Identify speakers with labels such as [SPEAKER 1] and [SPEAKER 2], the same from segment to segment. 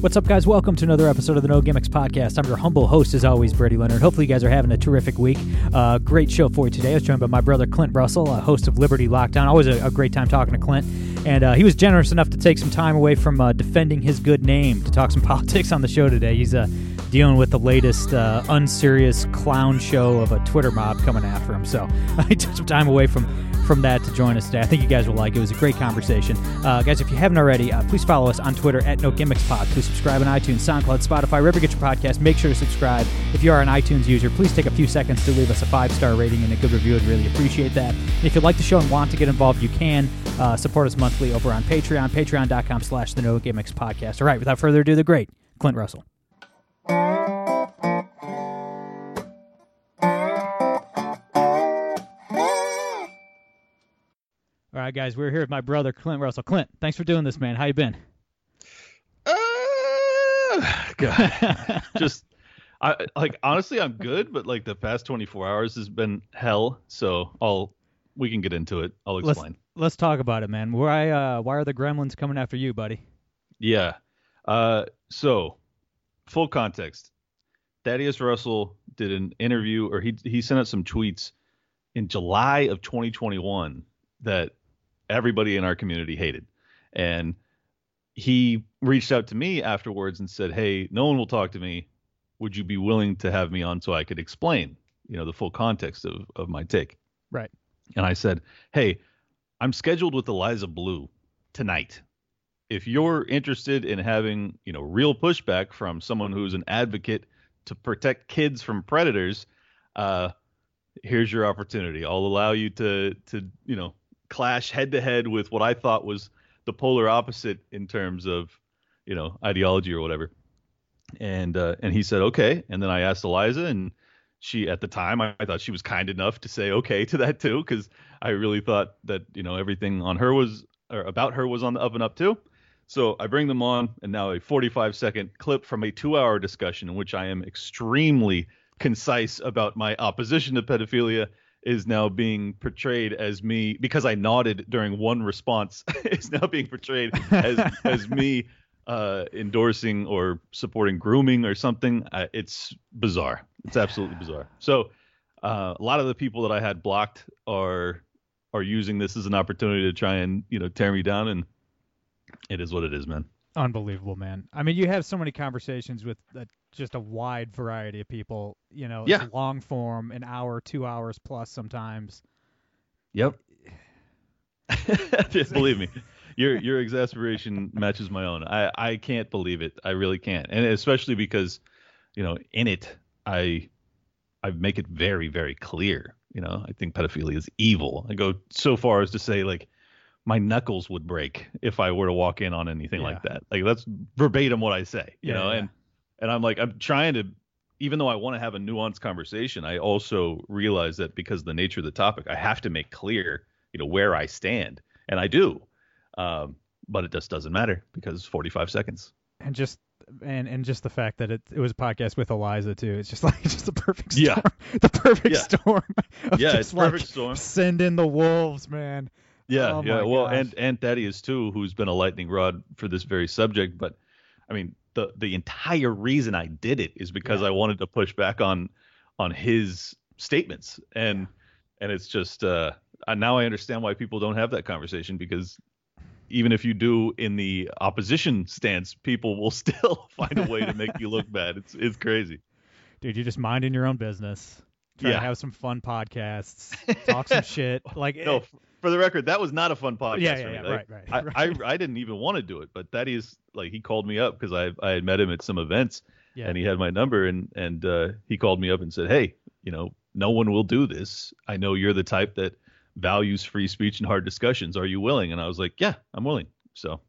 [SPEAKER 1] What's up, guys? Welcome to another episode of the No Gimmicks Podcast. I'm your humble host, as always, Brady Leonard. Hopefully, you guys are having a terrific week. Uh, great show for you today. I was joined by my brother, Clint Russell, uh, host of Liberty Lockdown. Always a, a, great time talking to Clint. And uh, he was generous enough to take some time away from uh, defending his good name to talk some politics on the show today. He's uh, dealing with the latest uh, unserious clown show of a Twitter mob coming after him. So he took some time away from from that to join us today. I think you guys will like it. It was a great conversation. Uh, guys, if you haven't already, uh, please follow us on Twitter at No. Please subscribe on iTunes, SoundCloud, Spotify, wherever you get your podcast. Make sure to subscribe. If you are an iTunes user, please take a few seconds to leave us a five star rating and a good review. I'd really appreciate that. If you like the show and want to get involved, you can uh, support us monthly over on Patreon, patreon.com slash the No Gimmicks Podcast. All right, without further ado, the great Clint Russell. All right, guys, we're here with my brother Clint Russell. Clint, thanks for doing this, man. How you been?
[SPEAKER 2] Uh, God, just I like honestly, I'm good, but like the past 24 hours has been hell. So I'll we can get into it. I'll explain.
[SPEAKER 1] Let's, let's talk about it, man. Why uh why are the Gremlins coming after you, buddy?
[SPEAKER 2] Yeah. Uh, so full context. Thaddeus Russell did an interview, or he he sent out some tweets in July of 2021 that everybody in our community hated. And he reached out to me afterwards and said, "Hey, no one will talk to me. Would you be willing to have me on so I could explain, you know, the full context of of my take?"
[SPEAKER 1] Right.
[SPEAKER 2] And I said, "Hey, I'm scheduled with Eliza Blue tonight. If you're interested in having, you know, real pushback from someone who's an advocate to protect kids from predators, uh, here's your opportunity. I'll allow you to to, you know, clash head to head with what I thought was the polar opposite in terms of, you know, ideology or whatever. And uh, and he said okay. And then I asked Eliza, and she at the time I, I thought she was kind enough to say okay to that too, because I really thought that you know everything on her was or about her was on the up and up too. So I bring them on, and now a 45 second clip from a two hour discussion in which I am extremely concise about my opposition to pedophilia is now being portrayed as me because I nodded during one response is now being portrayed as as me uh, endorsing or supporting grooming or something. Uh, it's bizarre. It's absolutely bizarre. So uh, a lot of the people that I had blocked are are using this as an opportunity to try and you know tear me down, and it is what it is, man.
[SPEAKER 1] Unbelievable, man. I mean, you have so many conversations with uh, just a wide variety of people. You know,
[SPEAKER 2] yeah.
[SPEAKER 1] long form, an hour, two hours plus sometimes.
[SPEAKER 2] Yep. believe me, your your exasperation matches my own. I I can't believe it. I really can't, and especially because, you know, in it, I I make it very very clear. You know, I think pedophilia is evil. I go so far as to say like my knuckles would break if I were to walk in on anything
[SPEAKER 1] Yeah.
[SPEAKER 2] like that. Like that's verbatim what I say, you
[SPEAKER 1] Yeah,
[SPEAKER 2] know,
[SPEAKER 1] yeah.
[SPEAKER 2] and and I'm like I'm trying to even though I want to have a nuanced conversation, I also realize that because of the nature of the topic, I have to make clear, you know, where I stand. And I do. Um, but it just doesn't matter because 45 seconds.
[SPEAKER 1] And just and and just the fact that it it was a podcast with Eliza too. It's just like just the perfect storm.
[SPEAKER 2] Yeah.
[SPEAKER 1] the perfect
[SPEAKER 2] Yeah.
[SPEAKER 1] storm.
[SPEAKER 2] Yeah, it's perfect storm.
[SPEAKER 1] Send in the wolves, man.
[SPEAKER 2] Yeah,
[SPEAKER 1] Oh
[SPEAKER 2] yeah. Well,
[SPEAKER 1] gosh.
[SPEAKER 2] and and Thaddeus too, who's been a lightning rod for this very subject. But I mean, the the entire reason I did it is because
[SPEAKER 1] Yeah.
[SPEAKER 2] I wanted to push back on on his statements, and and it's just uh now I understand why people don't have that conversation because even if you do in the opposition stance, people will still find a way to make you look bad. It's it's crazy.
[SPEAKER 1] Dude, you're just minding your own business. Try to have some fun podcasts. Talk some shit. Like
[SPEAKER 2] No,
[SPEAKER 1] it-
[SPEAKER 2] for the record, that was not a fun podcast.
[SPEAKER 1] Yeah,
[SPEAKER 2] for
[SPEAKER 1] yeah,
[SPEAKER 2] me.
[SPEAKER 1] yeah,
[SPEAKER 2] Like,
[SPEAKER 1] right, right,
[SPEAKER 2] I,
[SPEAKER 1] right.
[SPEAKER 2] I I didn't even want to do it, but that is like he called me up because I I had met him at some events
[SPEAKER 1] yeah.
[SPEAKER 2] and he had my number and and uh, he called me up and said, hey, you know, no one will do this. I know you're the type that values free speech and hard discussions. Are you willing? And I was like, yeah, I'm willing. So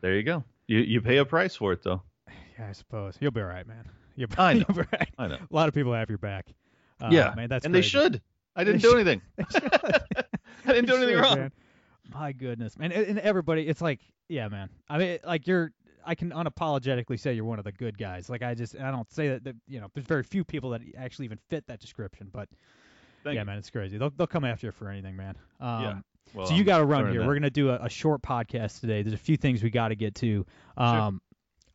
[SPEAKER 2] there you go. You you pay a price for it though.
[SPEAKER 1] Yeah, I suppose you'll be all right, man. You'll be,
[SPEAKER 2] I know.
[SPEAKER 1] be right.
[SPEAKER 2] I know.
[SPEAKER 1] A lot of people have your back. Uh,
[SPEAKER 2] yeah,
[SPEAKER 1] man, that's
[SPEAKER 2] and
[SPEAKER 1] crazy.
[SPEAKER 2] they should. I didn't
[SPEAKER 1] They
[SPEAKER 2] do
[SPEAKER 1] should.
[SPEAKER 2] anything. I didn't do anything
[SPEAKER 1] should,
[SPEAKER 2] wrong.
[SPEAKER 1] man. My goodness, man, and, and everybody, it's like, yeah, man. I mean, like you're, I can unapologetically say you're one of the good guys. Like I just, I don't say that, that you know, there's very few people that actually even fit that description. But
[SPEAKER 2] Thank
[SPEAKER 1] yeah,
[SPEAKER 2] you.
[SPEAKER 1] man, it's crazy. They'll they'll come after you for anything, man. Um,
[SPEAKER 2] Yeah. Well,
[SPEAKER 1] so you got to run here.
[SPEAKER 2] that.
[SPEAKER 1] We're gonna do a, a short podcast today. There's a few things we got to get to. Um,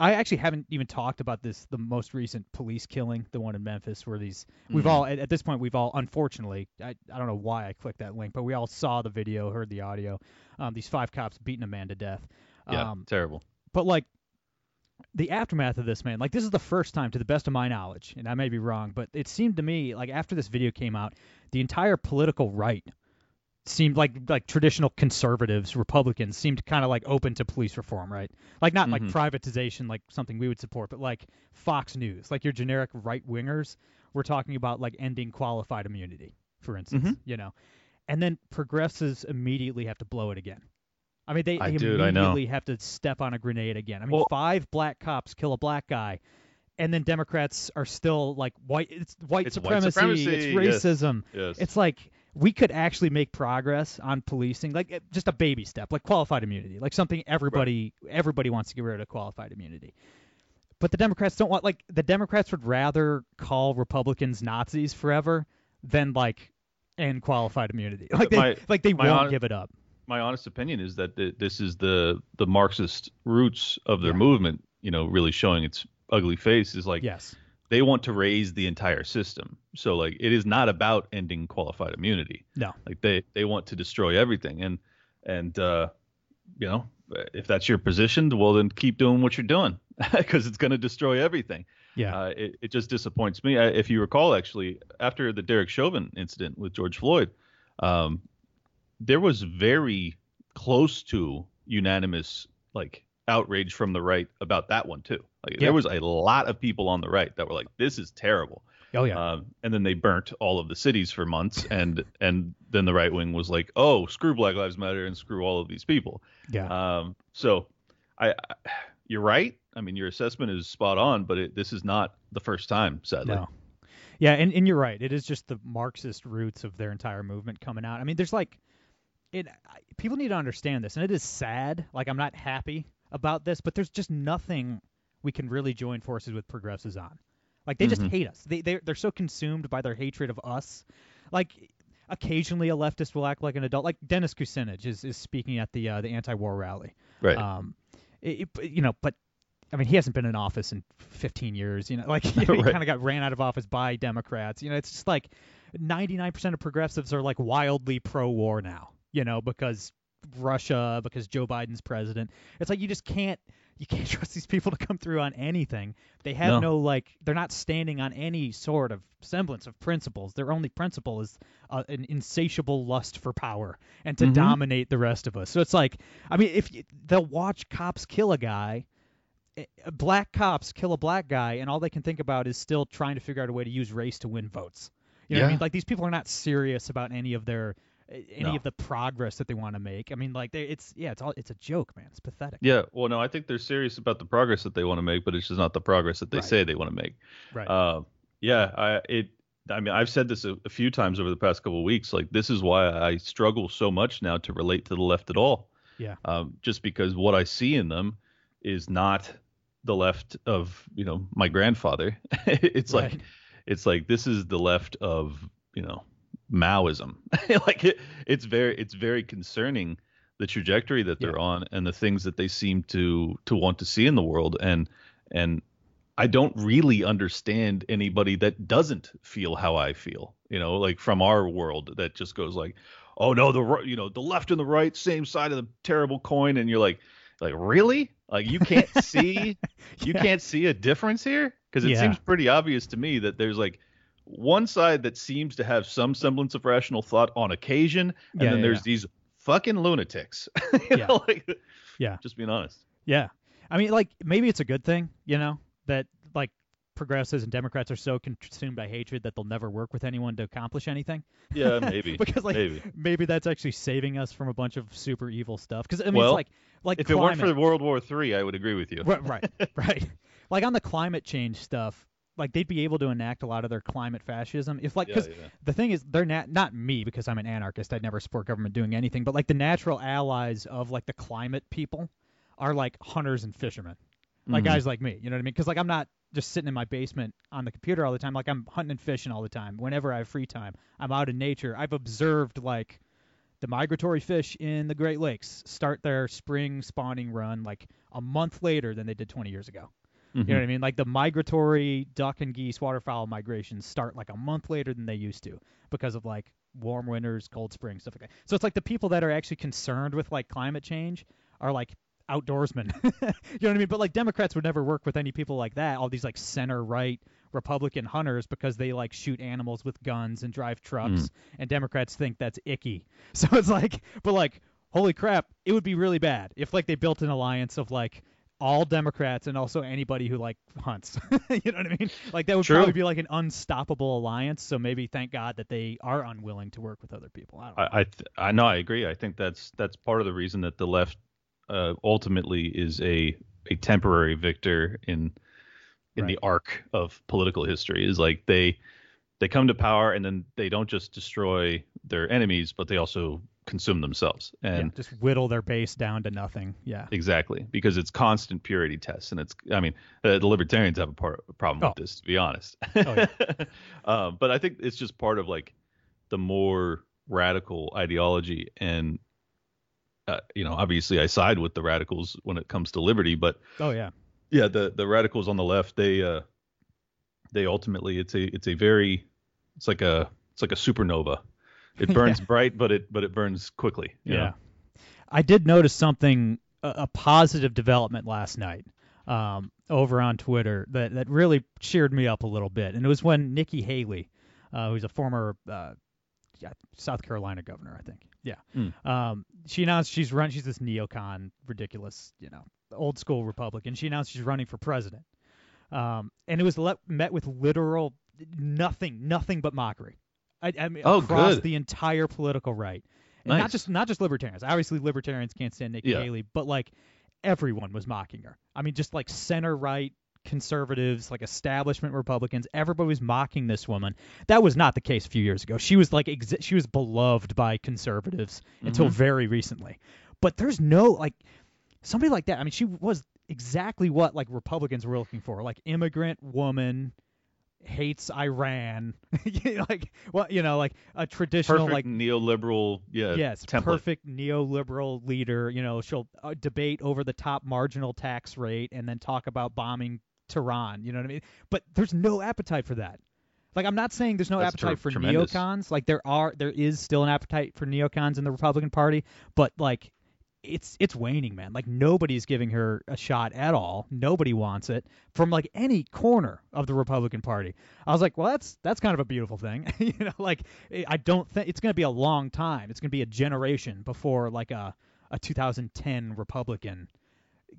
[SPEAKER 1] I actually haven't even talked about this, the most recent police killing, the one in Memphis, where these we've
[SPEAKER 2] Mhm.
[SPEAKER 1] all at, at this point we've all unfortunately I, I don't know why I clicked that link, but we all saw the video, heard the audio. Um, these five cops beating a man to death.
[SPEAKER 2] Yeah,
[SPEAKER 1] Um,
[SPEAKER 2] terrible.
[SPEAKER 1] but like the aftermath of this man like this is the first time to the best of my knowledge and i may be wrong but it seemed to me like after this video came out the entire political right seemed like like traditional conservatives republicans seemed kind of like open to police reform right like not like
[SPEAKER 2] Mhm.
[SPEAKER 1] privatization like something we would support but like fox news like your generic right wingers were talking about like ending qualified immunity for instance
[SPEAKER 2] Mhm.
[SPEAKER 1] you know and then progressives immediately have to blow it again I mean, they
[SPEAKER 2] I-
[SPEAKER 1] they
[SPEAKER 2] dude,
[SPEAKER 1] immediately have to step on a grenade again. I mean,
[SPEAKER 2] Well-
[SPEAKER 1] five black cops kill a black guy, and then Democrats are still like white. It's white
[SPEAKER 2] It's white
[SPEAKER 1] supremacy.
[SPEAKER 2] supremacy,
[SPEAKER 1] It's
[SPEAKER 2] yes.
[SPEAKER 1] racism.
[SPEAKER 2] Yes.
[SPEAKER 1] It's like we could actually make progress on policing, like eh, just a baby step, like qualified immunity, like something everybody everybody wants to get rid of qualified immunity. But the Democrats don't want like the Democrats would rather call Republicans Nazis forever than like end qualified immunity. Like they
[SPEAKER 2] My-
[SPEAKER 1] like they won't give it up.
[SPEAKER 2] my honest opinion is that th- this is the the Marxist roots of their
[SPEAKER 1] Yeah.
[SPEAKER 2] movement, you know, really showing its ugly face is like
[SPEAKER 1] Yes.
[SPEAKER 2] They want to raze the entire system. So like it is not about ending qualified immunity.
[SPEAKER 1] No.
[SPEAKER 2] Like they they want to destroy everything and and uh you know, if that's your position, well then keep doing what you're doing because it's going to destroy everything.
[SPEAKER 1] Yeah.
[SPEAKER 2] Uh, it, it just disappoints me. I, if you recall, actually, after the Derek Chauvin incident with George Floyd, um, there was very close to unanimous like outrage from the right about that one too. Like
[SPEAKER 1] Yeah.
[SPEAKER 2] there was a lot of people on the right that were like, "This is terrible,"
[SPEAKER 1] oh yeah.
[SPEAKER 2] um, and then they burnt all of the cities for months, and and then the right wing was like, "Oh, screw Black Lives Matter and screw all of these people."
[SPEAKER 1] yeah.
[SPEAKER 2] Um, so, I, I you're right. I mean, your assessment is spot on, but it, this is not the first time, sadly.
[SPEAKER 1] No. Yeah, and, and you're right. It is just the Marxist roots of their entire movement coming out. I mean, there's like, it. People need to understand this, and it is sad. Like, I'm not happy about this, but there's just nothing we can really join forces with progressives on. Like, they just
[SPEAKER 2] Mhm.
[SPEAKER 1] hate us. They they they're so consumed by their hatred of us. Like, occasionally a leftist will act like an adult. Like Dennis Kucinich is is speaking at the uh, the anti-war rally.
[SPEAKER 2] Right.
[SPEAKER 1] Um, it, it- you know, but I mean, he hasn't been in office in 15 years. You know, like he
[SPEAKER 2] Right.
[SPEAKER 1] kind of got ran out of office by Democrats. You know, it's just like 99% of progressives are like wildly pro-war now. You know, because Russia, because Joe Biden's president. It's like you just can't you can't trust these people to come through on anything. They have
[SPEAKER 2] No.
[SPEAKER 1] no, like they're not standing on any sort of semblance of principles. Their only principle is uh, an insatiable lust for power and to
[SPEAKER 2] Mhm.
[SPEAKER 1] dominate the rest of us. So it's like, I mean, if you, they'll watch cops kill a guy, eh, black cops kill a black guy, and all they can think about is still trying to figure out a way to use race to win votes. You know what I mean? Like these people are not serious about any of their eh, any
[SPEAKER 2] No.
[SPEAKER 1] of the progress that they want to make. I mean, like they, it's yeah, it's all it's a joke, man. It's pathetic.
[SPEAKER 2] Yeah. Well, no, I think they're serious about the progress that they want to make, but it's just not the progress that they
[SPEAKER 1] Right.
[SPEAKER 2] say they want to make.
[SPEAKER 1] Right.
[SPEAKER 2] Uh, yeah. I it. I mean, I've said this a, a few times over the past couple of weeks. Like, this is why I struggle so much now to relate to the left at all.
[SPEAKER 1] yeah.
[SPEAKER 2] um, just because what I see in them is not the left of you know my grandfather. it's like it's like this is the left of you know Maoism. like it, it's very it's very concerning the trajectory that they're
[SPEAKER 1] Yeah.
[SPEAKER 2] on and the things that they seem to to want to see in the world and and I don't really understand anybody that doesn't feel how I feel. You know, like from our world that just goes like, "Oh no, the you know the left and the right, same side of the terrible coin," and you're like, like really? Like you can't see you can't see a difference here because it
[SPEAKER 1] Yeah.
[SPEAKER 2] seems pretty obvious to me that there's like one side that seems to have some semblance of rational thought on occasion, and
[SPEAKER 1] Yeah,
[SPEAKER 2] then
[SPEAKER 1] yeah,
[SPEAKER 2] there's
[SPEAKER 1] yeah.
[SPEAKER 2] these fucking lunatics.
[SPEAKER 1] Yeah.
[SPEAKER 2] know, like,
[SPEAKER 1] Yeah.
[SPEAKER 2] just being honest.
[SPEAKER 1] Yeah. I mean, like maybe it's a good thing, you know, that like progressives and Democrats are so consumed by hatred that they'll never work with anyone to accomplish anything.
[SPEAKER 2] Yeah, maybe.
[SPEAKER 1] because like
[SPEAKER 2] maybe.
[SPEAKER 1] that's actually saving us from a bunch of super evil stuff. Because I mean,
[SPEAKER 2] Well,
[SPEAKER 1] it's like like
[SPEAKER 2] If
[SPEAKER 1] climate.
[SPEAKER 2] it weren't for World War Three, I would agree with you.
[SPEAKER 1] right, right, right. Like on the climate change stuff, like they'd be able to enact a lot of their climate fascism if like because
[SPEAKER 2] yeah.
[SPEAKER 1] the thing is they're not not me because I'm an anarchist. I'd never support government doing anything, but like the natural allies of like the climate people are like hunters and fishermen, like
[SPEAKER 2] Mhm.
[SPEAKER 1] guys like me. You know what I mean? Because like I'm not just sitting in my basement on the computer all the time. Like I'm hunting and fishing all the time. Whenever I have free time, I'm out in nature. I've observed like the migratory fish in the Great Lakes start their spring spawning run like a month later than they did 20 years ago. You know mm-hmm. what I mean? Like the migratory duck and geese waterfowl migrations start like a month later than they used to because of like warm winters, cold springs, stuff like that. So it's like the people that are actually concerned with like climate change are like outdoorsmen. you know what I mean? But like Democrats would never work with any people like that. All these like center right Republican hunters because they like shoot animals with guns and drive trucks, mm. and Democrats think that's icky. So it's like, but like, holy crap, it would be really bad if like they built an alliance of like all Democrats and also anybody who like hunts. you know what I mean? Like that would
[SPEAKER 2] True.
[SPEAKER 1] probably be like an unstoppable alliance. So maybe thank God that they are unwilling to work with other people. I don't know.
[SPEAKER 2] I I, th- I know I agree. I think that's that's part of the reason that the left uh, ultimately is a a temporary victor in in the arc of political history. Is like they they come to power and then they don't just destroy their enemies, but they also consume themselves. And
[SPEAKER 1] yeah, just whittle their base down to nothing. Yeah.
[SPEAKER 2] Exactly, because it's constant purity tests, and it's. I mean, uh, the libertarians have a, part, a problem
[SPEAKER 1] Oh.
[SPEAKER 2] with this, to be honest.
[SPEAKER 1] Oh, yeah.
[SPEAKER 2] um, but I think it's just part of like the more radical ideology, and uh, you know, obviously, I side with the radicals when it comes to liberty, but
[SPEAKER 1] Oh yeah.
[SPEAKER 2] yeah, the the radicals on the left, they uh, they ultimately, it's a it's a very, it's like a it's like a supernova. It burns bright, but it but it burns quickly. you know?
[SPEAKER 1] Yeah. I did notice something, a, a positive development last night um, over on Twitter that, that really cheered me up a little bit. And it was when Nikki Haley, uh, who's a former uh, yeah, South Carolina governor, I think. Yeah.
[SPEAKER 2] Hmm.
[SPEAKER 1] Um, she announced she's run. She's this neocon, ridiculous, you know, old school Republican. She announced she's running for president. Um, and it was le- met with literal nothing, nothing but mockery. I, I mean,
[SPEAKER 2] Oh,
[SPEAKER 1] across
[SPEAKER 2] good.
[SPEAKER 1] the entire political right, and not just not just libertarians. Obviously, libertarians can't stand Nikki
[SPEAKER 2] Yeah.
[SPEAKER 1] Haley, but like everyone was mocking her. I mean, just like center right conservatives, like establishment Republicans, everybody was mocking this woman. That was not the case a few years ago. She was like exi- she was beloved by conservatives until
[SPEAKER 2] Mhm.
[SPEAKER 1] very recently. But there's no like somebody like that. I mean, she was exactly what like Republicans were looking for, like immigrant woman hates Iran, like well, you know, like a traditional
[SPEAKER 2] perfect
[SPEAKER 1] like
[SPEAKER 2] neoliberal yeah
[SPEAKER 1] yes,
[SPEAKER 2] template.
[SPEAKER 1] perfect neoliberal leader. You know, she'll uh, debate over the top marginal tax rate and then talk about bombing Tehran. You know what I mean? But there's no appetite for that. Like I'm not saying there's no
[SPEAKER 2] That's
[SPEAKER 1] appetite
[SPEAKER 2] tre-
[SPEAKER 1] for
[SPEAKER 2] tremendous.
[SPEAKER 1] neocons. Like there are, there is still an appetite for neocons in the Republican Party, but like it's it's waning, man. Like nobody's giving her a shot at all. Nobody wants it from like any corner of the Republican Party. I was like, well, that's that's kind of a beautiful thing, you know. Like I- I don't think it's going to be a long time. It's going to be a generation before like a a 2010 Republican.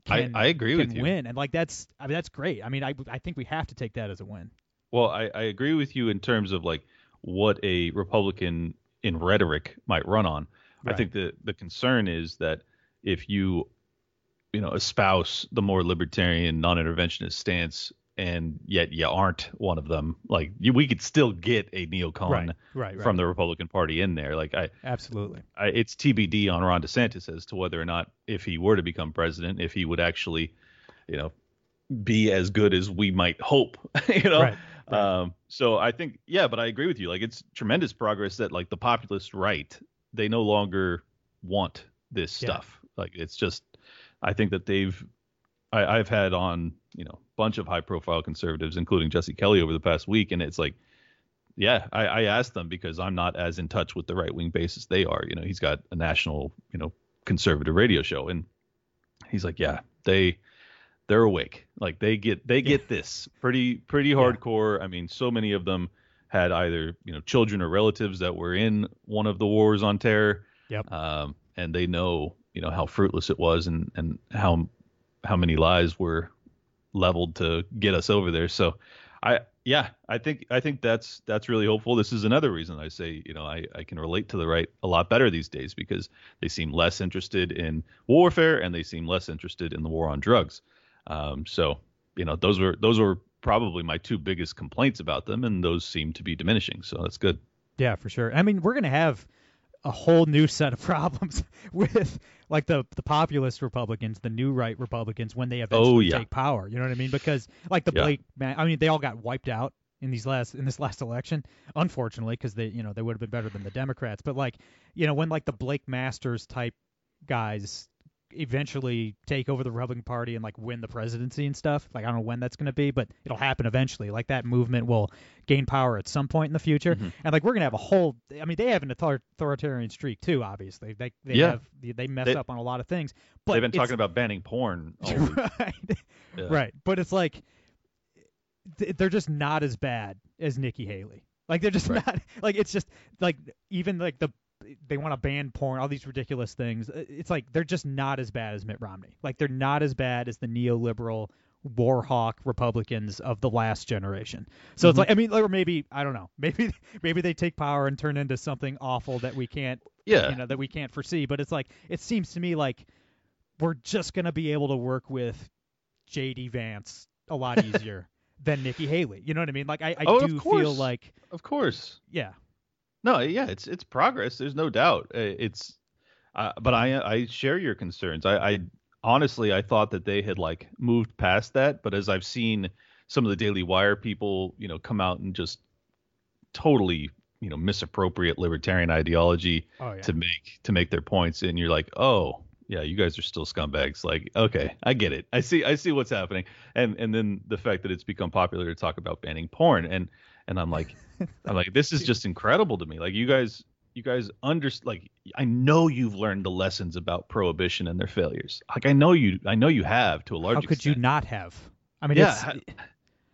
[SPEAKER 2] I-
[SPEAKER 1] Can,
[SPEAKER 2] I agree
[SPEAKER 1] can
[SPEAKER 2] with you.
[SPEAKER 1] Win and like that's I mean that's great. I mean I I think we have to take that as a win.
[SPEAKER 2] Well, I, I agree with you in terms of like what a Republican in rhetoric might run on. I think the the concern is that if you you know espouse the more libertarian non-interventionist stance and yet you aren't one of them like you, we could still get a neocon
[SPEAKER 1] Right, right, right.
[SPEAKER 2] from the Republican Party in there like I,
[SPEAKER 1] Absolutely.
[SPEAKER 2] I it's TBD on Ron DeSantis as to whether or not if he were to become president if he would actually you know be as good as we might hope you know
[SPEAKER 1] Right, right.
[SPEAKER 2] um so i think yeah but i agree with you like it's tremendous progress that like the populist right they no longer want this
[SPEAKER 1] Yeah.
[SPEAKER 2] stuff like it's just i think that they've I, i've had on you know a bunch of high profile conservatives including jesse kelly over the past week and it's like yeah I, I asked them because i'm not as in touch with the right wing base as they are. You know he's got a national you know conservative radio show and he's like yeah they they're awake. Like they get they get this pretty pretty hardcore. I mean so many of them had either you know children or relatives that were in one of the wars on terror.
[SPEAKER 1] Yep.
[SPEAKER 2] um, and they know you know how fruitless it was and and how how many lies were leveled to get us over there so I yeah, I think I think that's that's really hopeful. This is another reason I say you know I I can relate to the right a lot better these days because they seem less interested in warfare and they seem less interested in the war on drugs. Um, so you know those were those were probably my two biggest complaints about them, and those seem to be diminishing. So that's good.
[SPEAKER 1] Yeah, for sure. I mean, we're gonna have a whole new set of problems with like the the populist Republicans, the new right Republicans when they oh, eventually
[SPEAKER 2] Oh, yeah.
[SPEAKER 1] take power. You know what I mean? Because like the
[SPEAKER 2] Yeah.
[SPEAKER 1] Blake, man, I mean, they all got wiped out in these last in this last election, unfortunately, because they you know they would have been better than the Democrats. But like you know when like the Blake Masters type guys eventually take over the Republican Party and like win the presidency and stuff. Like I don't know when that's going to be, but it'll happen eventually. Like that movement will gain power at some point in the future.
[SPEAKER 2] Mm-hmm.
[SPEAKER 1] And like we're going to have a whole I mean they have an author- authoritarian streak too, obviously. They they
[SPEAKER 2] Yeah.
[SPEAKER 1] have they- they mess
[SPEAKER 2] They-
[SPEAKER 1] up on a lot of things. But
[SPEAKER 2] They've been talking about banning porn.
[SPEAKER 1] Right.
[SPEAKER 2] Yeah.
[SPEAKER 1] Right. But it's like they're just not as bad as Nikki Haley. Like they're just
[SPEAKER 2] Right.
[SPEAKER 1] not like it's just like even like the they want to ban porn, all these ridiculous things. It's like they're just not as bad as Mitt Romney. Like they're not as bad as the neoliberal war hawk Republicans of the last generation. So
[SPEAKER 2] Mm-hmm.
[SPEAKER 1] it's like I mean or maybe I don't know. Maybe maybe they take power and turn into something awful that we can't
[SPEAKER 2] Yeah.
[SPEAKER 1] you know that we can't foresee. But it's like it seems to me like we're just gonna be able to work with J.D. Vance a lot easier than Nikki Haley. You know what I mean? Like I, I
[SPEAKER 2] Oh,
[SPEAKER 1] do feel like
[SPEAKER 2] Of course.
[SPEAKER 1] yeah,
[SPEAKER 2] No, yeah, it's it's progress. There's no doubt. It's, uh, but I I share your concerns. I, I honestly I thought that they had like moved past that, but as I've seen some of the Daily Wire people, you know, come out and just totally you know misappropriate libertarian ideology
[SPEAKER 1] Oh, yeah.
[SPEAKER 2] to make to make their points, and you're like, oh yeah, you guys are still scumbags. Like, okay, I get it. I see I see what's happening, and and then the fact that it's become popular to talk about banning porn, and and I'm like. I'm like, this is just incredible to me. Like you guys, you guys under like I know you've learned the lessons about prohibition and their failures. Like I know you, I know you have to a large
[SPEAKER 1] How could you not have? I mean,
[SPEAKER 2] Yeah,
[SPEAKER 1] it's,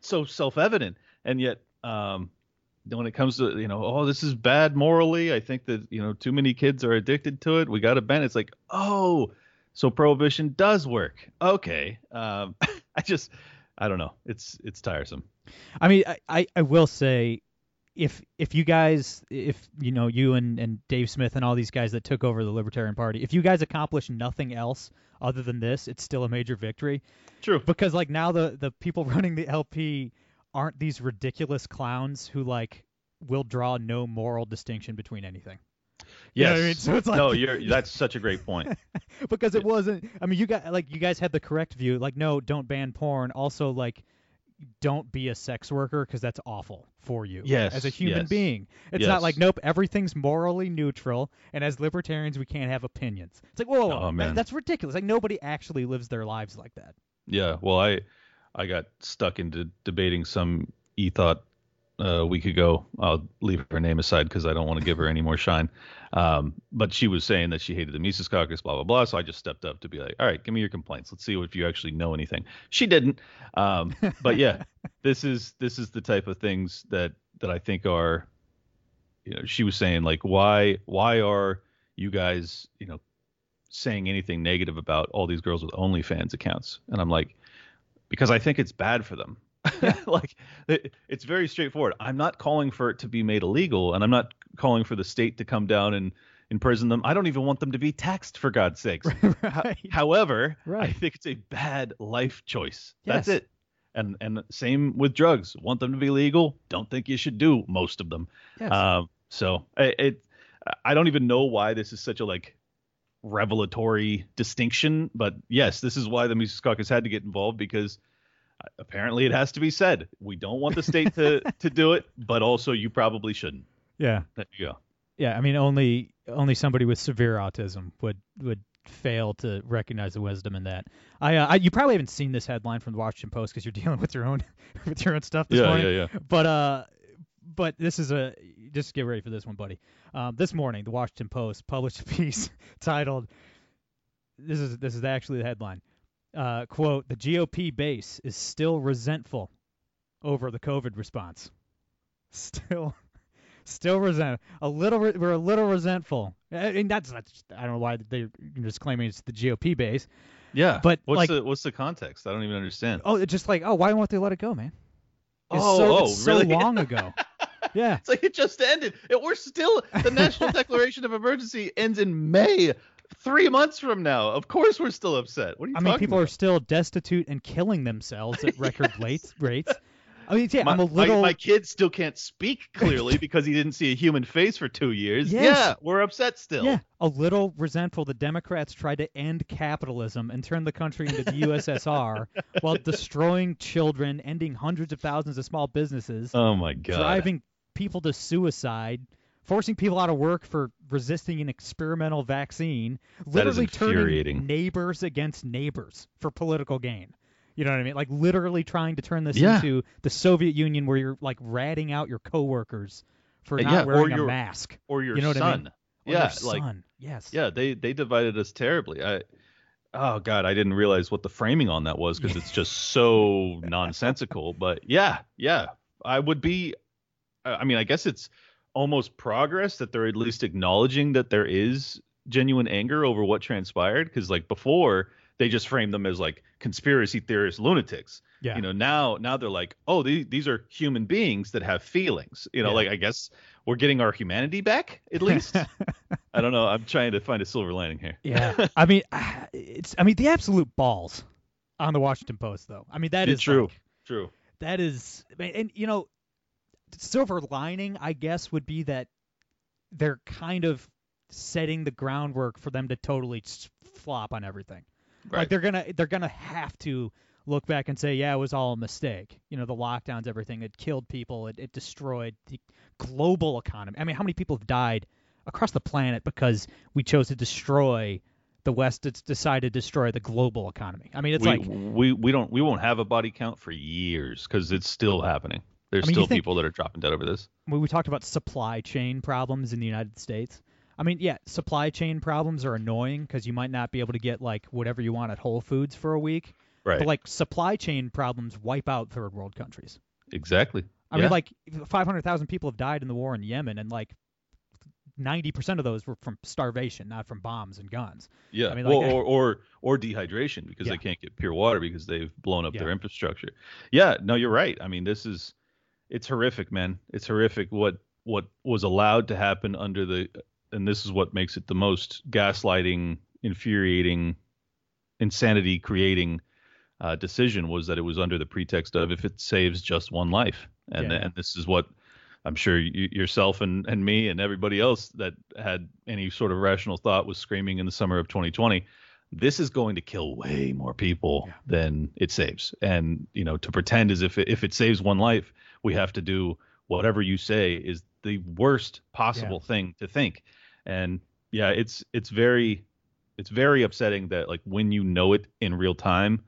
[SPEAKER 2] so self-evident, and yet, um, when it comes to you know, oh, this is bad morally. I think that you know too many kids are addicted to it. We got to ban. It's like, oh, so prohibition does work. Okay, um, I just, I don't know. It's it's tiresome.
[SPEAKER 1] I mean, I, I, I will say, if if you guys, if you know you and and Dave Smith and all these guys that took over the Libertarian Party, if you guys accomplish nothing else other than this, it's still a major victory.
[SPEAKER 2] True.
[SPEAKER 1] because like now the the people running the LP aren't these ridiculous clowns who like will draw no moral distinction between anything. You know
[SPEAKER 2] Yes.
[SPEAKER 1] I mean? So it's like-
[SPEAKER 2] no, you're that's such a great point.
[SPEAKER 1] because it wasn't I mean you got like you guys had the correct view like no don't ban porn also like don't be a sex worker because that's awful for you
[SPEAKER 2] Yes,
[SPEAKER 1] as a human
[SPEAKER 2] yes,
[SPEAKER 1] being it's not like nope everything's morally neutral and as libertarians we can't have opinions it's like whoa,
[SPEAKER 2] Oh, man.
[SPEAKER 1] that's ridiculous like nobody actually lives their lives like that
[SPEAKER 2] Yeah, well, I I got stuck into debating some e thought a week ago. I'll leave her name aside because I don't want to give her any more shine. Um, but she was saying that she hated the Mises Caucus, blah blah blah. So I just stepped up to be like, all right, give me your complaints. Let's see if you actually know anything. She didn't. Um, but yeah, this is this is the type of things that that I think are, you know, she was saying like, why why are you guys, you know, saying anything negative about all these girls with OnlyFans accounts. And I'm like, because I think it's bad for them. like it, it's very straightforward. I'm not calling for it to be made illegal, and I'm not calling for the state to come down and imprison them. I don't even want them to be taxed, for God's sakes.
[SPEAKER 1] Right
[SPEAKER 2] However, I think it's a bad life choice. That's it. And and same with drugs. Want them to be legal? Don't think you should do most of them.
[SPEAKER 1] Yes.
[SPEAKER 2] Um, so it, it, I don't even know why this is such a like revelatory distinction, but yes, this is why the Mises Caucus had to get involved because apparently it has to be said. We don't want the state to to do it, but also you probably shouldn't.
[SPEAKER 1] yeah
[SPEAKER 2] There you go.
[SPEAKER 1] Yeah, I mean only only somebody with severe autism would would fail to recognize the wisdom in that. I, uh, I you probably haven't seen this headline from the Washington Post because you're dealing with your own with your own stuff this
[SPEAKER 2] Yeah,
[SPEAKER 1] morning.
[SPEAKER 2] yeah, yeah.
[SPEAKER 1] But uh, but this is a just get ready for this one, buddy. Um, this morning, the Washington Post published a piece titled "This is this is actually the headline." Uh, quote: The GOP base is still resentful over the COVID response. Still, still resent a little. Re- we're a little resentful. and that's not. I don't know why they're just claiming it's the GOP base.
[SPEAKER 2] Yeah.
[SPEAKER 1] But,
[SPEAKER 2] what's
[SPEAKER 1] like-
[SPEAKER 2] the what's the context? I don't even understand.
[SPEAKER 1] Oh, it's just like, oh, why won't they let it go, man?
[SPEAKER 2] Oh,
[SPEAKER 1] so,
[SPEAKER 2] oh,
[SPEAKER 1] it's so
[SPEAKER 2] really?
[SPEAKER 1] long ago. yeah.
[SPEAKER 2] It's like it just ended. It, we're still the national declaration of emergency ends in May, three months from now. Of course, we're still upset. What are you
[SPEAKER 1] I mean, people are still destitute and killing themselves at record rates, rates. I mean, yeah,
[SPEAKER 2] My,
[SPEAKER 1] I'm a
[SPEAKER 2] my-
[SPEAKER 1] little.
[SPEAKER 2] my, kid still can't speak clearly because he didn't see a human face for two years.
[SPEAKER 1] Yes.
[SPEAKER 2] Yeah, we're upset still.
[SPEAKER 1] Yeah, a little resentful. The Democrats tried to end capitalism and turn the country into the USSR while destroying children, ending hundreds of thousands of small businesses,
[SPEAKER 2] Oh my god.
[SPEAKER 1] driving people to suicide, forcing people out of work for resisting an experimental vaccine, literally turning neighbors against neighbors for political gain. You know what I mean? Like literally trying to turn this
[SPEAKER 2] Yeah.
[SPEAKER 1] into the Soviet Union where you're like ratting out your coworkers for not
[SPEAKER 2] yeah,
[SPEAKER 1] wearing a mask.
[SPEAKER 2] or your
[SPEAKER 1] you know what I
[SPEAKER 2] son.
[SPEAKER 1] mean? Or
[SPEAKER 2] yeah,
[SPEAKER 1] your
[SPEAKER 2] like
[SPEAKER 1] son. yes.
[SPEAKER 2] yeah, they they divided us terribly. I oh god, I didn't realize what the framing on that was because it's just so nonsensical. But yeah, yeah, I would be. I mean, I guess it's almost progress that they're at least acknowledging that there is genuine anger over what transpired because like before they just framed them as like conspiracy theorist lunatics
[SPEAKER 1] Yeah.
[SPEAKER 2] you know now now they're like oh these, these are human beings that have feelings you know
[SPEAKER 1] Yeah.
[SPEAKER 2] like i guess we're getting our humanity back at least i don't know i'm trying to find a silver lining here
[SPEAKER 1] Yeah, I mean, it's I mean the absolute balls on the Washington Post though. I mean that
[SPEAKER 2] It's
[SPEAKER 1] is
[SPEAKER 2] true.
[SPEAKER 1] like-
[SPEAKER 2] true
[SPEAKER 1] that is, and you know, silver lining I guess would be that they're kind of setting the groundwork for them to totally flop on everything. Like they're gonna they're gonna have to look back and say, yeah, it was all a mistake. You know, the lockdowns, everything, it killed people, it, it destroyed the global economy. I mean, how many people have died across the planet because we chose to destroy the West d- decided to destroy the global economy? I mean, it's
[SPEAKER 2] we,
[SPEAKER 1] like
[SPEAKER 2] we we don't we won't have a body count for years because it's still happening there's
[SPEAKER 1] I mean,
[SPEAKER 2] still
[SPEAKER 1] think-
[SPEAKER 2] people that are dropping dead over this
[SPEAKER 1] when we talked about supply chain problems in the United States. I mean, yeah, supply chain problems are annoying because you might not be able to get like whatever you want at Whole Foods for a week.
[SPEAKER 2] right
[SPEAKER 1] But like supply chain problems wipe out third world countries.
[SPEAKER 2] exactly
[SPEAKER 1] I
[SPEAKER 2] Yeah.
[SPEAKER 1] mean, like 500,000 people have died in the war in Yemen, and like 90% of those were from starvation, not from bombs and guns.
[SPEAKER 2] Yeah,
[SPEAKER 1] I mean,
[SPEAKER 2] well, or, or or dehydration because
[SPEAKER 1] Yeah.
[SPEAKER 2] they can't get pure water because they've blown up
[SPEAKER 1] Yeah.
[SPEAKER 2] their infrastructure. Yeah, no, you're right. I mean, this is it's horrific, man. It's horrific what what was allowed to happen under the and this is what makes it the most gaslighting, infuriating, insanity creating uh, decision was that it was under the pretext of if it saves just one life, and
[SPEAKER 1] Yeah.
[SPEAKER 2] and this is what I'm sure you, yourself and, and me and everybody else that had any sort of rational thought was screaming in the summer of 2020. This is going to kill way more people
[SPEAKER 1] Yeah.
[SPEAKER 2] than it saves, and you know to pretend as if it, if it saves one life, we have to do whatever you say is the worst possible thing to think. And yeah, it's it's very it's very upsetting that like when you know it in real time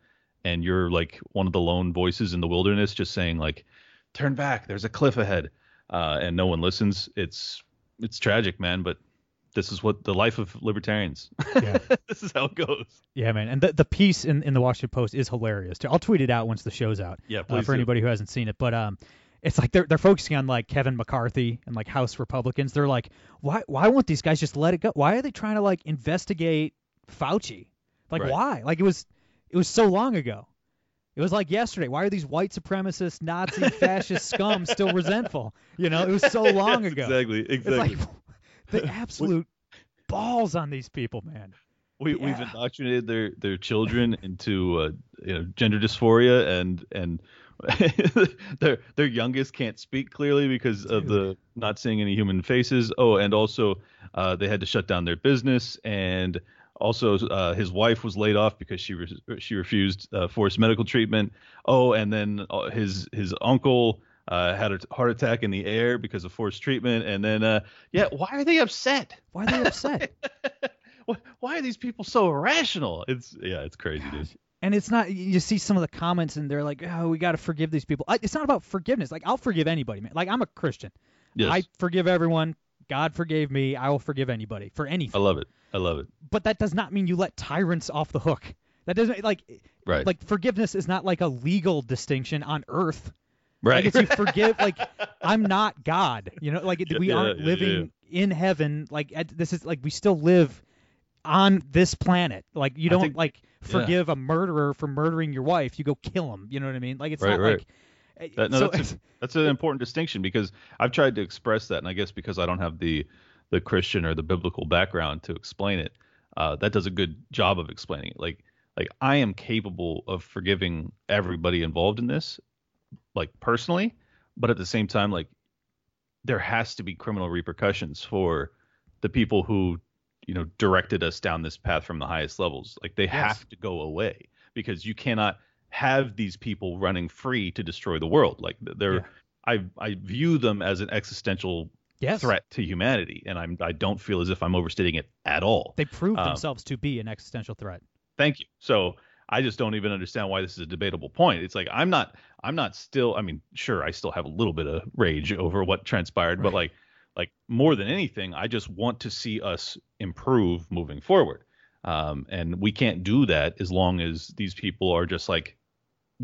[SPEAKER 2] and you're like one of the lone voices in the wilderness just saying like turn back there's a cliff ahead uh, and no one listens it's it's tragic man but this is what the life of libertarians
[SPEAKER 1] Yeah.
[SPEAKER 2] this is how it goes
[SPEAKER 1] Yeah, man. And the, the piece in, in the Washington Post is hilarious. Too. I'll tweet it out once the show's out.
[SPEAKER 2] Yeah,
[SPEAKER 1] uh, for
[SPEAKER 2] do.
[SPEAKER 1] anybody who hasn't seen it. But um, it's like they're they're focusing on like Kevin McCarthy and like House Republicans. They're like, why why won't these guys just let it go? Why are they trying to like investigate Fauci? Like
[SPEAKER 2] Right.
[SPEAKER 1] why? Like it was it was so long ago. It was like yesterday. Why are these white supremacist, Nazi, fascist scum still resentful? You know, it was so long
[SPEAKER 2] Yes,
[SPEAKER 1] ago.
[SPEAKER 2] exactly
[SPEAKER 1] It's
[SPEAKER 2] exactly
[SPEAKER 1] like the absolute balls on these people, man.
[SPEAKER 2] we, we've indoctrinated their their children into uh, you know gender dysphoria and and their their youngest can't speak clearly because of the not seeing any human faces. Oh, and also uh, they had to shut down their business and also uh, his wife was laid off because she re- she refused uh, forced medical treatment. Oh, and then uh, his his uncle uh, had a heart attack in the air because of forced treatment. And then uh, yeah, why are they upset?
[SPEAKER 1] Why are they upset?
[SPEAKER 2] Why- are these people so irrational? It's yeah, it's crazy, dude.
[SPEAKER 1] and it's not you see some of the comments and they're like oh we got to forgive these people I, it's not about forgiveness like i'll forgive anybody man like i'm a christian
[SPEAKER 2] Yes,
[SPEAKER 1] i forgive everyone god forgave me i will forgive anybody for anything.
[SPEAKER 2] I love it. I love it.
[SPEAKER 1] but that does not mean you let tyrants off the hook that doesn't like
[SPEAKER 2] Right.
[SPEAKER 1] like forgiveness is not like a legal distinction on earth
[SPEAKER 2] right.
[SPEAKER 1] like it's you forgive like i'm not god you know like
[SPEAKER 2] Yeah,
[SPEAKER 1] we
[SPEAKER 2] yeah,
[SPEAKER 1] aren't
[SPEAKER 2] yeah,
[SPEAKER 1] living in heaven like at, this is like we still live on this planet like you don't
[SPEAKER 2] think-
[SPEAKER 1] like
[SPEAKER 2] yeah.
[SPEAKER 1] forgive a murderer for murdering your wife you go kill him you know what i mean like it's
[SPEAKER 2] Right,
[SPEAKER 1] not
[SPEAKER 2] right.
[SPEAKER 1] like
[SPEAKER 2] That, no,
[SPEAKER 1] so,
[SPEAKER 2] that's, a, that's an important distinction because I've tried to express that, and I guess because I don't have the the Christian or the biblical background to explain it, uh, that does a good job of explaining it. Like like I am capable of forgiving everybody involved in this, like personally, but at the same time, like there has to be criminal repercussions for the people who you know directed us down this path from the highest levels. Like they
[SPEAKER 1] Yes.
[SPEAKER 2] have to go away because you cannot have these people running free to destroy the world. Like they're
[SPEAKER 1] Yeah.
[SPEAKER 2] I I view them as an existential
[SPEAKER 1] yes,
[SPEAKER 2] threat to humanity, and I'm I don't feel as if I'm overstating it at all.
[SPEAKER 1] They prove
[SPEAKER 2] Um,
[SPEAKER 1] themselves to be an existential threat.
[SPEAKER 2] Thank you. So I just don't even understand why this is a debatable point. It's like I'm not I'm not still I mean, sure, I still have a little bit of rage over what transpired, but like like more than anything, I just want to see us improve moving forward. Um, and we can't do that as long as these people are just like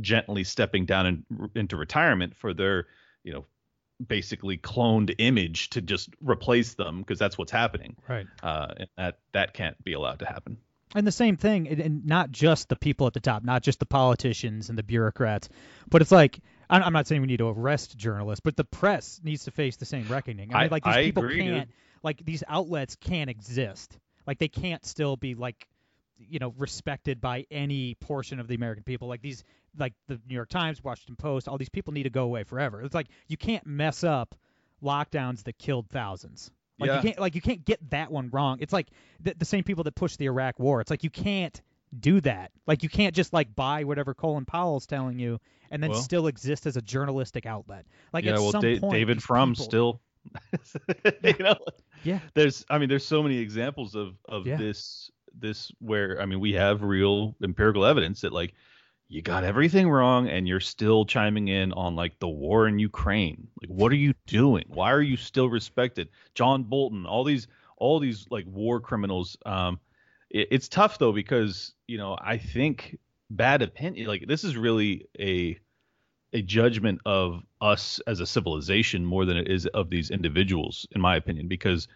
[SPEAKER 2] gently stepping down in, into retirement for their, you know, basically cloned image to just replace them because that's what's happening.
[SPEAKER 1] Right.
[SPEAKER 2] Uh, and that that can't be allowed to happen.
[SPEAKER 1] And the same thing, and- and not just the people at the top, not just the politicians and the bureaucrats, but it's like I'm I'm not saying we need to arrest journalists, but the press needs to face the same reckoning. I, mean, like these
[SPEAKER 2] I
[SPEAKER 1] people
[SPEAKER 2] agree,
[SPEAKER 1] can't, like these outlets can't exist. Like they can't still be like, you know, respected by any portion of the American people. Like these, like the New York Times, Washington Post, all these people need to go away forever. It's like you can't mess up lockdowns that killed thousands. Like
[SPEAKER 2] Yeah.
[SPEAKER 1] you can't like you can't get that one wrong. It's like the, the same people that pushed the Iraq war. It's like you can't do that. Like you can't just like buy whatever Colin Powell's telling you and then
[SPEAKER 2] Well-
[SPEAKER 1] still exist as a journalistic outlet. Like
[SPEAKER 2] yeah,
[SPEAKER 1] at
[SPEAKER 2] well,
[SPEAKER 1] some
[SPEAKER 2] Da-
[SPEAKER 1] point,
[SPEAKER 2] David Frum
[SPEAKER 1] people-
[SPEAKER 2] still, you know,
[SPEAKER 1] Yeah.
[SPEAKER 2] there's, I mean, there's so many examples of of
[SPEAKER 1] Yeah.
[SPEAKER 2] this this where, I mean, we have real empirical evidence that like you got everything wrong and you're still chiming in on like the war in Ukraine. Like, what are you doing? Why are you still respected? John Bolton, all these all these like war criminals. Um, it, it's tough though because you know I think bad opinion like this is really a a judgment of us as a civilization more than it is of these individuals in my opinion because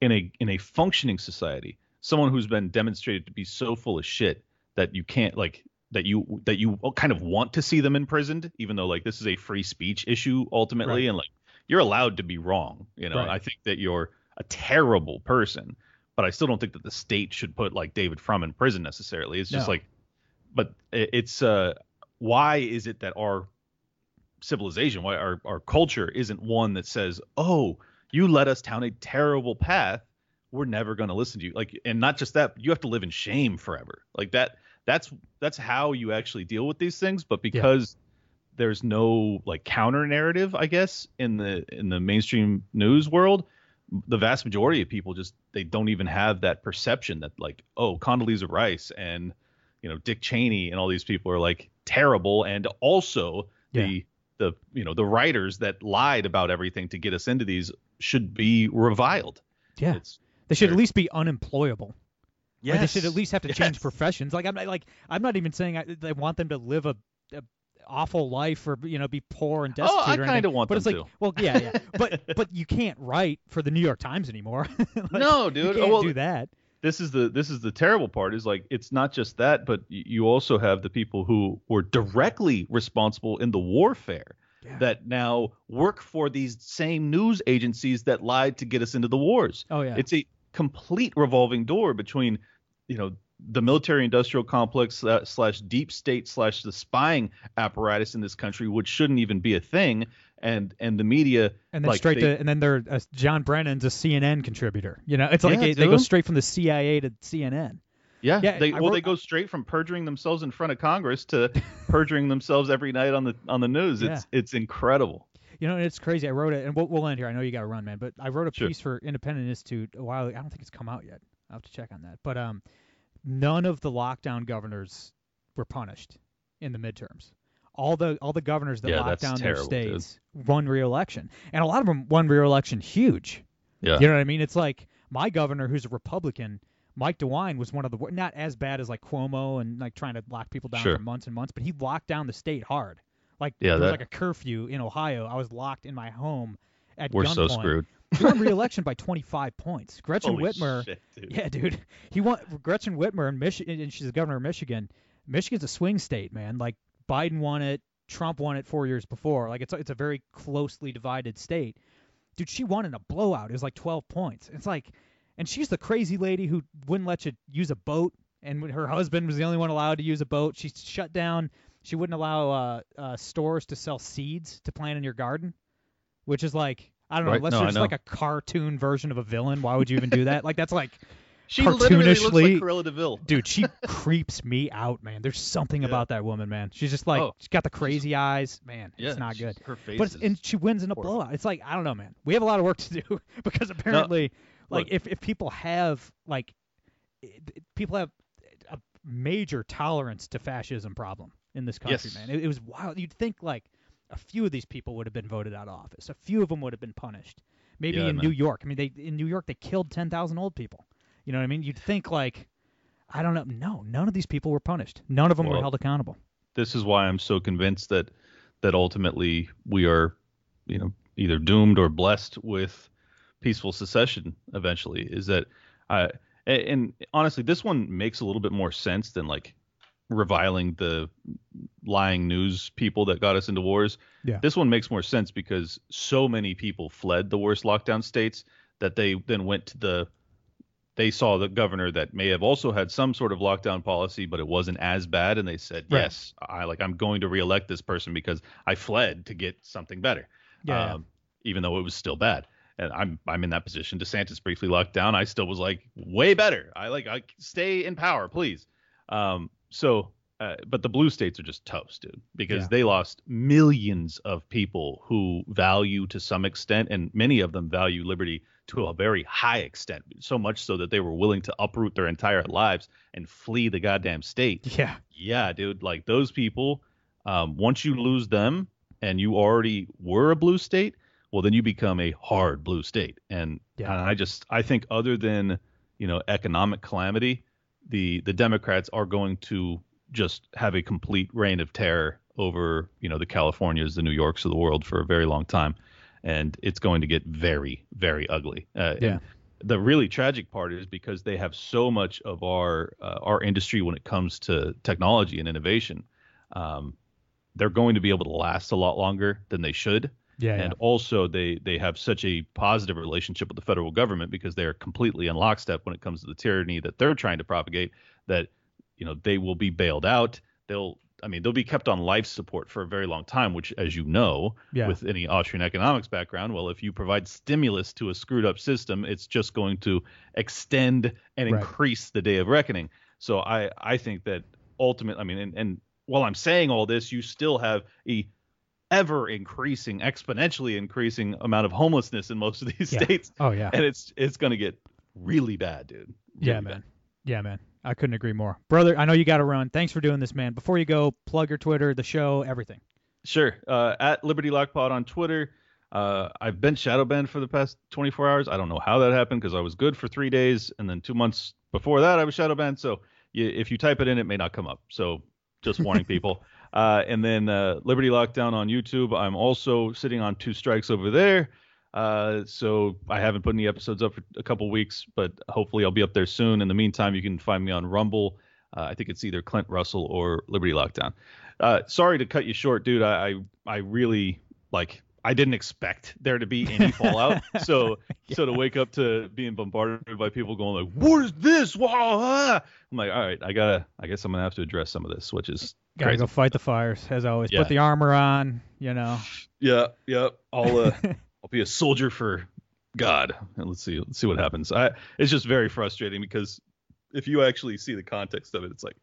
[SPEAKER 2] in a in a functioning society someone who's been demonstrated to be so full of shit that you can't like that you that you kind of want to see them imprisoned even though like this is a free speech issue ultimately
[SPEAKER 1] Right.
[SPEAKER 2] and like you're allowed to be wrong you know
[SPEAKER 1] Right.
[SPEAKER 2] i think that you're a terrible person but i still don't think that the state should put like david frum in prison necessarily it's just
[SPEAKER 1] No.
[SPEAKER 2] like but it's uh why is it that our civilization why our, our culture isn't one that says oh you led us down a terrible path we're never going to listen to you like and not just that you have to live in shame forever like that that's that's how you actually deal with these things but because there's no like counter narrative i guess in the in the mainstream news world the vast majority of people just they don't even have that perception that like oh Condoleezza Rice and you know Dick Cheney and all these people are like terrible and also the the you know the writers that lied about everything to get us into these should be reviled.
[SPEAKER 1] Yeah.
[SPEAKER 2] It's
[SPEAKER 1] They should at least be unemployable. They should at least have to change professions. Like I'm not like I'm not even saying I, they want them to live a, a awful life or you know be poor and destitute.
[SPEAKER 2] Oh, I kinda want
[SPEAKER 1] but it's like,
[SPEAKER 2] to.
[SPEAKER 1] well, yeah, yeah. but but you can't write for the New York Times anymore. Like,
[SPEAKER 2] No,
[SPEAKER 1] you
[SPEAKER 2] dude.
[SPEAKER 1] can't
[SPEAKER 2] Well,
[SPEAKER 1] do that.
[SPEAKER 2] this is the this is the terrible part is like it's not just that but you also have the people who were directly responsible in the warfare
[SPEAKER 1] Yeah.
[SPEAKER 2] that now work for these same news agencies that lied to get us into the wars
[SPEAKER 1] Oh yeah.
[SPEAKER 2] it's a complete revolving door between you know the military industrial complex uh, slash deep state slash the spying apparatus in this country which shouldn't even be a thing and and the media
[SPEAKER 1] and then
[SPEAKER 2] like,
[SPEAKER 1] straight
[SPEAKER 2] they-
[SPEAKER 1] to and then they're uh, John Brennan's a CNN contributor. You know, it's like
[SPEAKER 2] Yeah,
[SPEAKER 1] they, they go straight from the CIA to CNN.
[SPEAKER 2] Yeah,
[SPEAKER 1] Yeah,
[SPEAKER 2] they well
[SPEAKER 1] wrote-
[SPEAKER 2] they go straight from perjuring themselves in front of Congress to perjuring themselves every night on the on the news. It's it's incredible.
[SPEAKER 1] You know, it's crazy. I wrote it, and we'll, we'll end here. I know you got to run, man, but I wrote a
[SPEAKER 2] Sure.
[SPEAKER 1] piece for Independent Institute a while. ago. I don't think it's come out yet. I'll have to check on that. But um, none of the lockdown governors were punished in the midterms. All the all the governors that
[SPEAKER 2] Yeah,
[SPEAKER 1] locked down their
[SPEAKER 2] terrible, dude.
[SPEAKER 1] states won re-election, and a lot of them won re-election huge.
[SPEAKER 2] Yeah.
[SPEAKER 1] You know what I mean? It's like my governor, who's a Republican, Mike DeWine, was one of the not as bad as like Cuomo and like trying to lock people down
[SPEAKER 2] Sure.
[SPEAKER 1] for months and months, but he locked down the state hard. Like
[SPEAKER 2] Yeah,
[SPEAKER 1] there was
[SPEAKER 2] that-
[SPEAKER 1] like a curfew in Ohio. I was locked in my home at
[SPEAKER 2] We're so screwed.
[SPEAKER 1] He won re-election by 25 points. Gretchen
[SPEAKER 2] Holy
[SPEAKER 1] Whitmer,
[SPEAKER 2] shit, dude.
[SPEAKER 1] yeah, dude, he won. Gretchen Whitmer in Michigan, and she's the governor of Michigan. Michigan's a swing state, man. Like Biden won it, Trump won it four years before. Like it's it's a very closely divided state. Dude, she won in a blowout. It was like 12 points. It's like, and she's the crazy lady who wouldn't let you use a boat, and her husband was the only one allowed to use a boat. She shut down. She wouldn't allow uh, uh, stores to sell seeds to plant in your garden, which is like I don't know.
[SPEAKER 2] Right.
[SPEAKER 1] Unless
[SPEAKER 2] No,
[SPEAKER 1] you're just like a cartoon version of a villain, why would you even do that? Like that's like
[SPEAKER 2] She literally looks like
[SPEAKER 1] cartoonishly-
[SPEAKER 2] Cruella de Vil.
[SPEAKER 1] dude, she creeps me out, man. There's something
[SPEAKER 2] Yeah.
[SPEAKER 1] about that woman, man. She's just like
[SPEAKER 2] Oh.
[SPEAKER 1] she's got the crazy eyes, man.
[SPEAKER 2] Yeah,
[SPEAKER 1] it's not
[SPEAKER 2] she's-
[SPEAKER 1] good.
[SPEAKER 2] Her face
[SPEAKER 1] But
[SPEAKER 2] is
[SPEAKER 1] and she wins in a
[SPEAKER 2] horrible.
[SPEAKER 1] blowout. It's like I don't know, man. We have a lot of work to do because apparently, like
[SPEAKER 2] look.
[SPEAKER 1] if if people have like i- i- people have a major tolerance to fascism problem in this country,
[SPEAKER 2] Yes.
[SPEAKER 1] man. It, it was wild. You'd think like a few of these people would have been voted out of office. A few of them would have been punished. Maybe
[SPEAKER 2] Yeah,
[SPEAKER 1] in
[SPEAKER 2] man.
[SPEAKER 1] New York. I mean, they in New York they killed 10,000 old people. You know what I mean? You'd think like I don't know. No, none of these people were punished. None of them were held accountable.
[SPEAKER 2] this is why I'm so convinced that that ultimately we are, you know, either doomed or blessed with peaceful secession eventually. Is that I and, and honestly, this one makes a little bit more sense than like reviling the lying news people that got us into wars.
[SPEAKER 1] Yeah.
[SPEAKER 2] This one makes more sense because so many people fled the worst lockdown states that they then went to the they saw the governor that may have also had some sort of lockdown policy, but it wasn't as bad, and they said,
[SPEAKER 1] Right.
[SPEAKER 2] "Yes, I like I'm going to reelect this person because I fled to get something better,
[SPEAKER 1] Yeah, yeah.
[SPEAKER 2] um, even though it was still bad." And I'm I'm in that position. DeSantis briefly locked down. I still was like, way better. I like I stay in power, please. Um, so, uh, but the blue states are just toast, dude, because
[SPEAKER 1] Yeah.
[SPEAKER 2] they lost millions of people who value to some extent, and many of them value liberty to a very high extent, so much so that they were willing to uproot their entire lives and flee the goddamn state.
[SPEAKER 1] Yeah.
[SPEAKER 2] Yeah, dude, like those people, um, once you lose them and you already were a blue state, well, then you become a hard blue state. And,
[SPEAKER 1] Yeah.
[SPEAKER 2] and I just, I think other than, you know, economic calamity, the, the Democrats are going to just have a complete reign of terror over, you know, the Californias, the New Yorks of the world for a very long time. And it's going to get very, very ugly. Uh,
[SPEAKER 1] Yeah.
[SPEAKER 2] the really tragic part is because they have so much of our uh, our industry when it comes to technology and innovation. Um, they're going to be able to last a lot longer than they should,
[SPEAKER 1] Yeah.
[SPEAKER 2] and also they they have such a positive relationship with the federal government because they are completely in lockstep when it comes to the tyranny that they're trying to propagate. That you know they will be bailed out. They'll I mean they'll be kept on life support for a very long time, which as you know
[SPEAKER 1] Yeah.
[SPEAKER 2] with any Austrian economics background, well, if you provide stimulus to a screwed up system, it's just going to extend and
[SPEAKER 1] Right.
[SPEAKER 2] increase the day of reckoning. So I I think that ultimately, I mean, and, and while I'm saying all this, you still have a ever increasing, exponentially increasing amount of homelessness in most of these
[SPEAKER 1] Yeah.
[SPEAKER 2] states,
[SPEAKER 1] oh yeah.
[SPEAKER 2] and it's it's going to get really bad, dude.
[SPEAKER 1] Yeah, man.
[SPEAKER 2] bad.
[SPEAKER 1] Yeah, man. I couldn't agree more. Brother, I know you got to run. Thanks for doing this, man. Before you go, plug your Twitter, the show, everything.
[SPEAKER 2] Sure. Uh, at Liberty Lockpod on Twitter. Uh, I've been shadow banned for the past 24 hours. I don't know how that happened because I was good for three days, and then two months before that I was shadow banned. So you, if you type it in, it may not come up. So just warning people. Uh, and then uh, Liberty Lockdown on YouTube. I'm also sitting on two strikes over there. Uh, so I haven't put any episodes up for a couple weeks, but hopefully I'll be up there soon. In the meantime, you can find me on Rumble. Uh, I think it's either Clint Russell or Liberty Lockdown. Uh, sorry to cut you short, dude. I, I I really like. I didn't expect there to be any fallout. so so to wake up to being bombarded by people going like, "What is this?" Wow, ah." I'm like, all right, I gotta. I guess I'm gonna have to address some of this, which is
[SPEAKER 1] Gotta
[SPEAKER 2] crazy.
[SPEAKER 1] go fight the fires as always.
[SPEAKER 2] Yeah.
[SPEAKER 1] Put the armor on. You know.
[SPEAKER 2] Yeah, yeah. I'll uh, I'll be a soldier for God. And let's see let's see what happens. I it's just very frustrating because if you actually see the context of it, it's like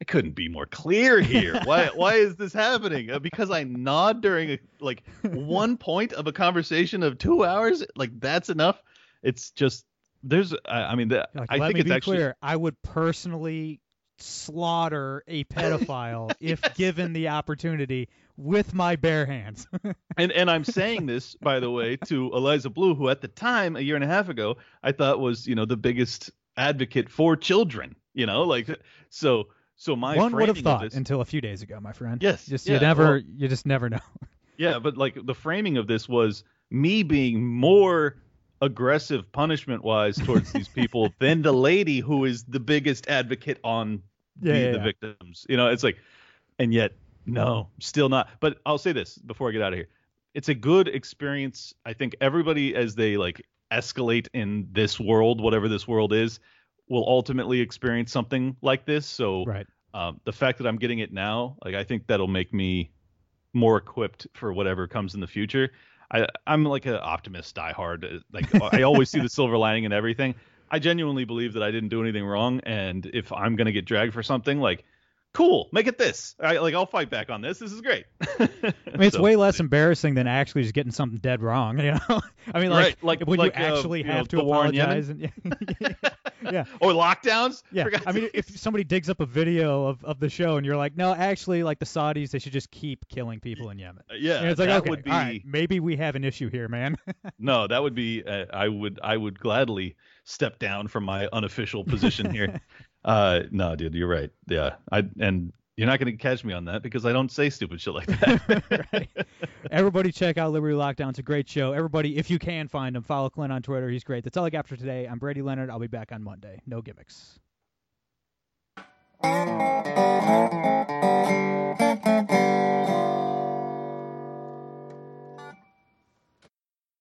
[SPEAKER 2] I couldn't be more clear here. Why why is this happening? Uh, because I nod during a, like one point of a conversation of two hours. Like that's enough. It's just there's I, I mean the,
[SPEAKER 1] Like,
[SPEAKER 2] I think
[SPEAKER 1] me
[SPEAKER 2] it's
[SPEAKER 1] be
[SPEAKER 2] actually
[SPEAKER 1] clear. I would personally slaughter a pedophile if given the opportunity with my bare hands.
[SPEAKER 2] and and I'm saying this by the way to Eliza Bleu, who at the time a year and a half ago I thought was you know the biggest advocate for children. You know, like so so my
[SPEAKER 1] One would have thought
[SPEAKER 2] this-
[SPEAKER 1] until a few days ago, my friend.
[SPEAKER 2] Yes,
[SPEAKER 1] Just
[SPEAKER 2] yeah,
[SPEAKER 1] you never
[SPEAKER 2] well-
[SPEAKER 1] you just never know.
[SPEAKER 2] Yeah, but like the framing of this was me being more aggressive punishment wise towards these people than the lady who is the biggest advocate on
[SPEAKER 1] Yeah,
[SPEAKER 2] the,
[SPEAKER 1] yeah,
[SPEAKER 2] the victims. You know, it's like, and yet No, still not. But I'll say this before I get out of here. It's a good experience. I think everybody as they like escalate in this world, whatever this world is, will ultimately experience something like this. So
[SPEAKER 1] Right.
[SPEAKER 2] um, the fact that I'm getting it now, like I think that'll make me more equipped for whatever comes in the future. I I'm like an optimist, diehard. uh, Like I always see the silver lining in everything. I genuinely believe that I didn't do anything wrong, and if I'm gonna get dragged for something, like cool, make it this. I like I'll fight back on this. This is great.
[SPEAKER 1] I mean, it's way less embarrassing than actually just getting something dead wrong. You know, I mean, like,
[SPEAKER 2] Right, like-
[SPEAKER 1] when
[SPEAKER 2] like,
[SPEAKER 1] you
[SPEAKER 2] uh,
[SPEAKER 1] actually
[SPEAKER 2] you know,
[SPEAKER 1] have to apologize. And, yeah,
[SPEAKER 2] or lockdowns.
[SPEAKER 1] yeah. I mean, if somebody digs up a video of, of the show and you're like, no, actually, like the Saudis, they should just keep killing people in Yemen.
[SPEAKER 2] yeah,
[SPEAKER 1] And it's like, okay,
[SPEAKER 2] be
[SPEAKER 1] right, maybe we have an issue here, man.
[SPEAKER 2] no, that would be. Uh, I would I would gladly step down from my unofficial position here. uh, no, dude, you're right. Yeah, I and you're not gonna catch me on that because I don't say stupid shit like that.
[SPEAKER 1] right. Everybody check out Liberty Lockdown. It's a great show. Everybody, if you can find him, follow Clint on Twitter. He's great. That's all I got for today. I'm Brady Leonard. I'll be back on Monday. No gimmicks.